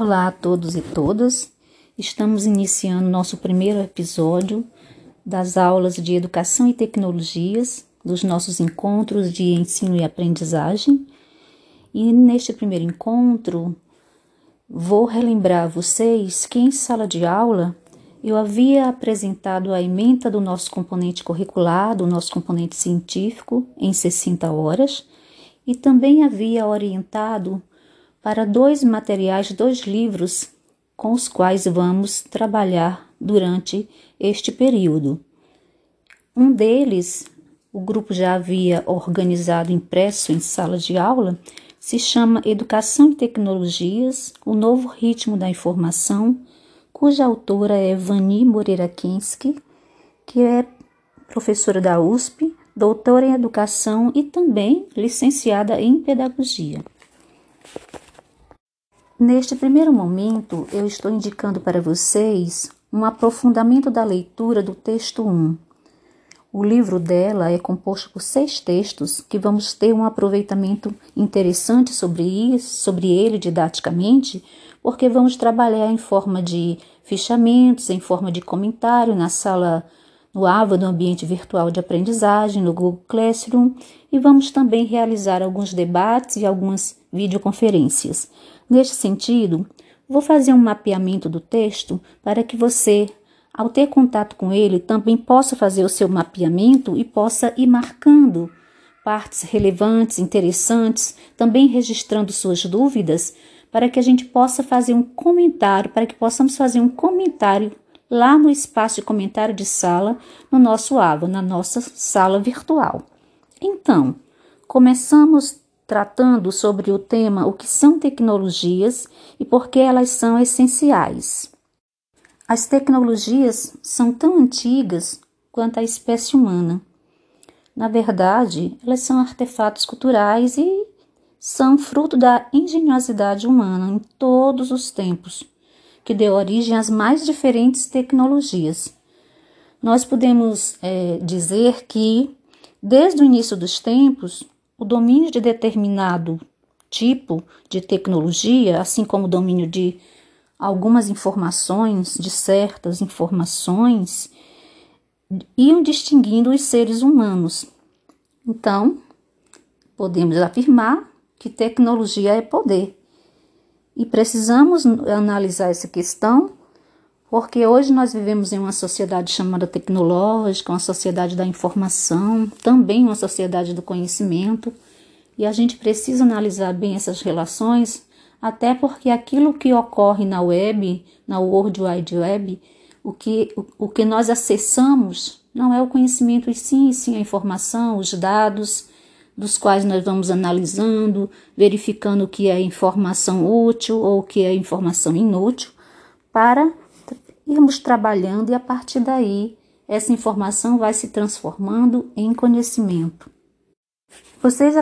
Olá a todos e todas. Estamos iniciando nosso primeiro episódio das aulas de Educação e Tecnologias dos nossos encontros de ensino e aprendizagem. E neste primeiro encontro, vou relembrar a vocês que em sala de aula eu havia apresentado a ementa do nosso componente curricular, do nosso componente científico, em 60 horas, e também havia orientado para dois materiais, dois livros com os quais vamos trabalhar durante este período. Um deles, o grupo já havia organizado impresso em sala de aula, se chama Educação e Tecnologias: O Novo Ritmo da Informação, cuja autora é Vani Moreira Kinski, que é professora da USP, doutora em Educação e também licenciada em Pedagogia. Neste primeiro momento, eu estou indicando para vocês um aprofundamento da leitura do texto 1. O livro dela é composto por seis textos que vamos ter um aproveitamento interessante sobre isso, sobre ele didaticamente, porque vamos trabalhar em forma de fichamentos, em forma de comentário na sala no AVA do ambiente virtual de aprendizagem, no Google Classroom, e vamos também realizar alguns debates e algumas videoconferências. Neste sentido, vou fazer um mapeamento do texto para que você, ao ter contato com ele, também possa fazer o seu mapeamento e possa ir marcando partes relevantes, interessantes, também registrando suas dúvidas, para que a gente possa fazer um comentário, para que possamos fazer um comentário lá no espaço de comentário de sala, no nosso AVA, na nossa sala virtual. Então, começamos tratando sobre o tema o que são tecnologias e por que elas são essenciais. As tecnologias são tão antigas quanto a espécie humana. Na verdade, elas são artefatos culturais e são fruto da engenhosidade humana em todos os tempos, que deu origem às mais diferentes tecnologias. Nós podemos é, dizer que, desde o início dos tempos, o domínio de determinado tipo de tecnologia, assim como o domínio de algumas informações, de certas informações, iam distinguindo os seres humanos. Então, podemos afirmar que tecnologia é poder. E precisamos analisar essa questão porque hoje nós vivemos em uma sociedade chamada tecnológica, uma sociedade da informação, também uma sociedade do conhecimento, e a gente precisa analisar bem essas relações, até porque aquilo que ocorre na web, na World Wide Web, o que, o, o que nós acessamos não é o conhecimento e sim, sim a informação, os dados, dos quais nós vamos analisando, verificando o que é informação útil ou o que é informação inútil, para irmos trabalhando e a partir daí essa informação vai se transformando em conhecimento. Vocês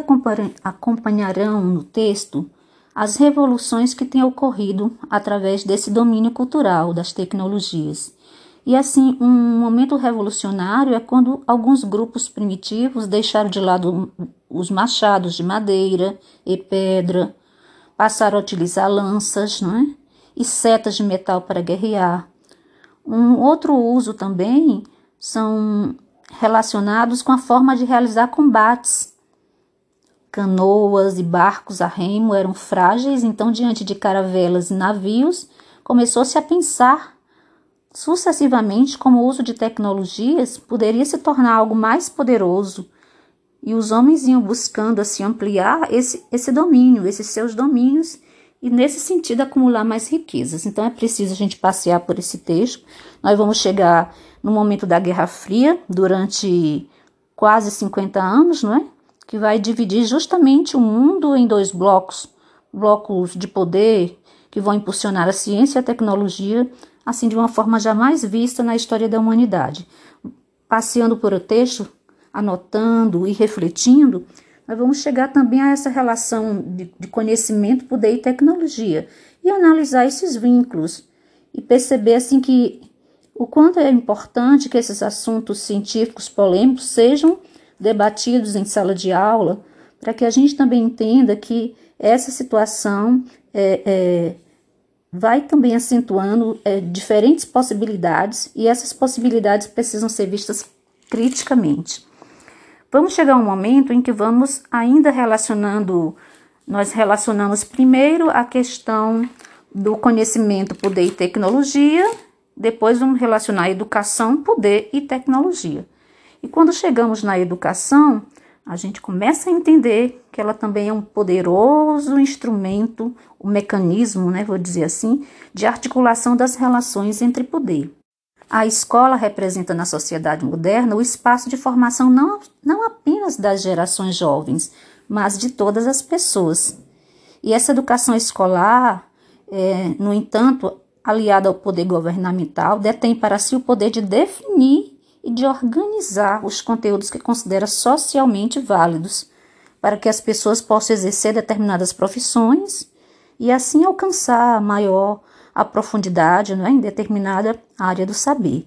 acompanharão no texto as revoluções que têm ocorrido através desse domínio cultural das tecnologias. E assim, um momento revolucionário é quando alguns grupos primitivos deixaram de lado os machados de madeira e pedra, passaram a utilizar lanças não é? e setas de metal para guerrear, um outro uso também são relacionados com a forma de realizar combates. Canoas e barcos a remo eram frágeis, então, diante de caravelas e navios, começou-se a pensar sucessivamente como o uso de tecnologias poderia se tornar algo mais poderoso. E os homens iam buscando assim ampliar esse, esse domínio, esses seus domínios e, nesse sentido, acumular mais riquezas. Então, é preciso a gente passear por esse texto. Nós vamos chegar no momento da Guerra Fria, durante quase 50 anos, não é? Que vai dividir justamente o mundo em dois blocos blocos de poder que vão impulsionar a ciência e a tecnologia, assim de uma forma jamais vista na história da humanidade. Passeando por o texto, anotando e refletindo, nós vamos chegar também a essa relação de, de conhecimento, poder e tecnologia e analisar esses vínculos e perceber assim que o quanto é importante que esses assuntos científicos polêmicos sejam debatidos em sala de aula, para que a gente também entenda que essa situação é, é, vai também acentuando é, diferentes possibilidades e essas possibilidades precisam ser vistas criticamente. Vamos chegar a um momento em que vamos ainda relacionando, nós relacionamos primeiro a questão do conhecimento, poder e tecnologia, depois vamos relacionar educação, poder e tecnologia. E quando chegamos na educação, a gente começa a entender que ela também é um poderoso instrumento, um mecanismo, né, vou dizer assim, de articulação das relações entre poder. A escola representa na sociedade moderna o espaço de formação não, não apenas das gerações jovens, mas de todas as pessoas. E essa educação escolar, é, no entanto, aliada ao poder governamental, detém para si o poder de definir e de organizar os conteúdos que considera socialmente válidos, para que as pessoas possam exercer determinadas profissões e assim alcançar maior a profundidade né, em determinada área do saber.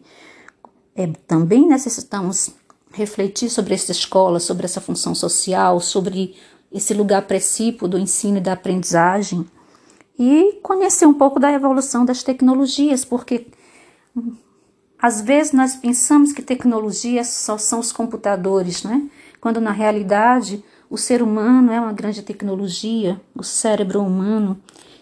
É, também necessitamos refletir sobre essa escola, sobre essa função social, sobre esse lugar precípio do ensino e da aprendizagem e conhecer um pouco da evolução das tecnologias, porque às vezes nós pensamos que tecnologia só são os computadores, né? Quando na realidade o ser humano é uma grande tecnologia, o cérebro humano.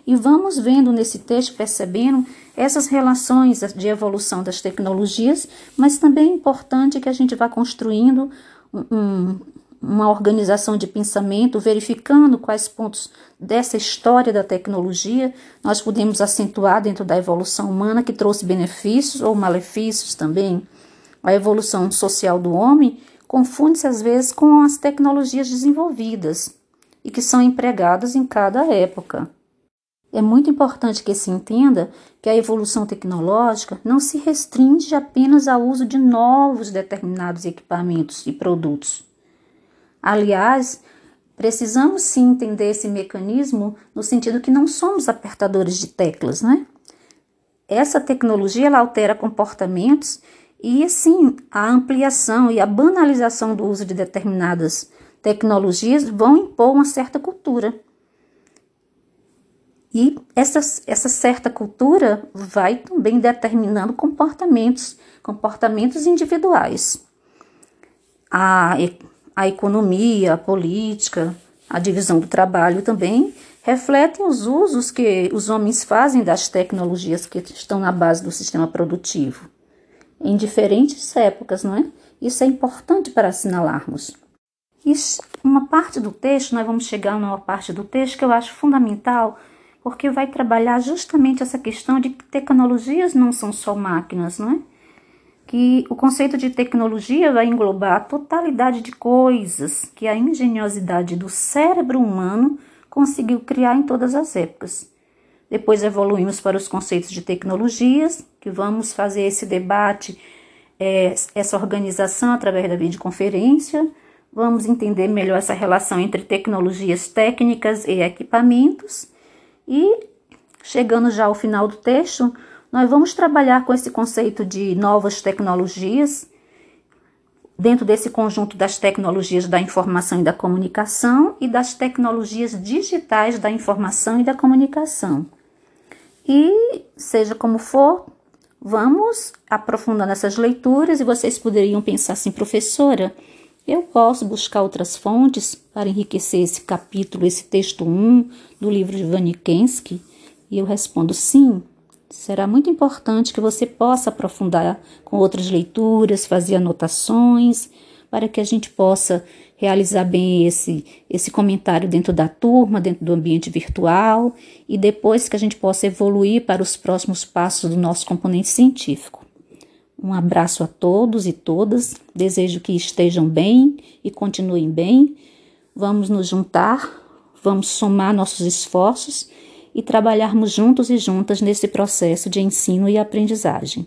E vamos vendo nesse texto, percebendo essas relações de evolução das tecnologias, mas também é importante que a gente vá construindo um, uma organização de pensamento, verificando quais pontos dessa história da tecnologia nós podemos acentuar dentro da evolução humana que trouxe benefícios ou malefícios também. A evolução social do homem confunde-se às vezes com as tecnologias desenvolvidas e que são empregadas em cada época. É muito importante que se entenda que a evolução tecnológica não se restringe apenas ao uso de novos determinados equipamentos e produtos Aliás, precisamos sim entender esse mecanismo no sentido que não somos apertadores de teclas, né? Essa tecnologia ela altera comportamentos e assim a ampliação e a banalização do uso de determinadas tecnologias vão impor uma certa cultura. E essa, essa certa cultura vai também determinando comportamentos, comportamentos individuais. A a economia, a política, a divisão do trabalho também refletem os usos que os homens fazem das tecnologias que estão na base do sistema produtivo, em diferentes épocas, não é? Isso é importante para assinalarmos. Isso, uma parte do texto, nós vamos chegar numa parte do texto que eu acho fundamental, porque vai trabalhar justamente essa questão de que tecnologias não são só máquinas, não é? que o conceito de tecnologia vai englobar a totalidade de coisas que a engenhosidade do cérebro humano conseguiu criar em todas as épocas. Depois evoluímos para os conceitos de tecnologias, que vamos fazer esse debate, é, essa organização através da videoconferência. Vamos entender melhor essa relação entre tecnologias técnicas e equipamentos. E, chegando já ao final do texto, nós vamos trabalhar com esse conceito de novas tecnologias, dentro desse conjunto das tecnologias da informação e da comunicação e das tecnologias digitais da informação e da comunicação. E, seja como for, vamos aprofundando essas leituras e vocês poderiam pensar assim, professora, eu posso buscar outras fontes para enriquecer esse capítulo, esse texto 1 do livro de Vanikensky? E eu respondo sim, será muito importante que você possa aprofundar com outras leituras, fazer anotações, para que a gente possa realizar bem esse, esse comentário dentro da turma, dentro do ambiente virtual, e depois que a gente possa evoluir para os próximos passos do nosso componente científico. Um abraço a todos e todas, desejo que estejam bem e continuem bem. Vamos nos juntar, vamos somar nossos esforços e trabalharmos juntos e juntas nesse processo de ensino e aprendizagem.